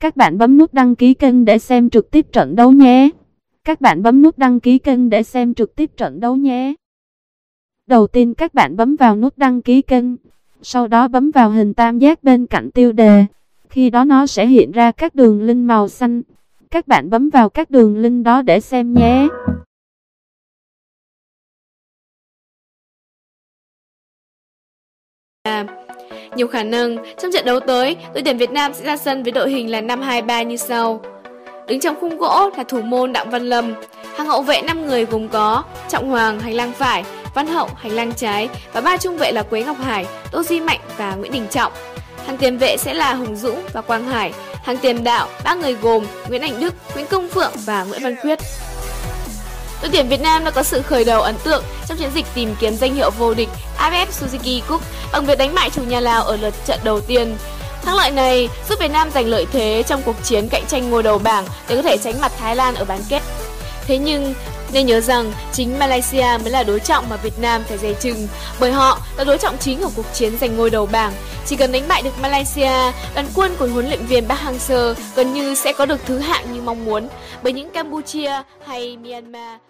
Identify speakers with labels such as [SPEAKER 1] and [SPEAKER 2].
[SPEAKER 1] Các bạn bấm nút đăng ký kênh để xem trực tiếp trận đấu nhé. Các bạn bấm nút đăng ký kênh để xem trực tiếp trận đấu nhé. Đầu tiên các bạn bấm vào nút đăng ký kênh, sau đó bấm vào hình tam giác bên cạnh tiêu đề. Khi đó nó sẽ hiện ra các đường link màu xanh. Các bạn bấm vào các đường link đó để xem nhé.
[SPEAKER 2] À, nhiều khả năng trong trận đấu tới, đội tuyển Việt Nam sẽ ra sân với đội hình là 5-2-3 như sau. Đứng trong khung gỗ là thủ môn Đặng Văn Lâm, hàng hậu vệ 5 người gồm có Trọng Hoàng hành lang phải, Văn Hậu hành lang trái và ba trung vệ là Quế Ngọc Hải, Tô Duy Mạnh và Nguyễn Đình Trọng. Hàng tiền vệ sẽ là Hùng Dũng và Quang Hải. Hàng tiền đạo, ba người gồm Nguyễn Anh Đức, Nguyễn Công Phượng và Nguyễn Văn Quyết. Đội tuyển Việt Nam đã có sự khởi đầu ấn tượng trong chiến dịch tìm kiếm danh hiệu vô địch AFF Suzuki Cup bằng việc đánh bại chủ nhà Lào ở lượt trận đầu tiên. Thắng lợi này giúp Việt Nam giành lợi thế trong cuộc chiến cạnh tranh ngôi đầu bảng để có thể tránh mặt Thái Lan ở bán kết. Thế nhưng, nên nhớ rằng chính Malaysia mới là đối trọng mà Việt Nam phải dè chừng bởi họ là đối trọng chính của cuộc chiến giành ngôi đầu bảng. Chỉ cần đánh bại được Malaysia, đoàn quân của huấn luyện viên Park Hang-seo gần như sẽ có được thứ hạng như mong muốn bởi những Campuchia hay Myanmar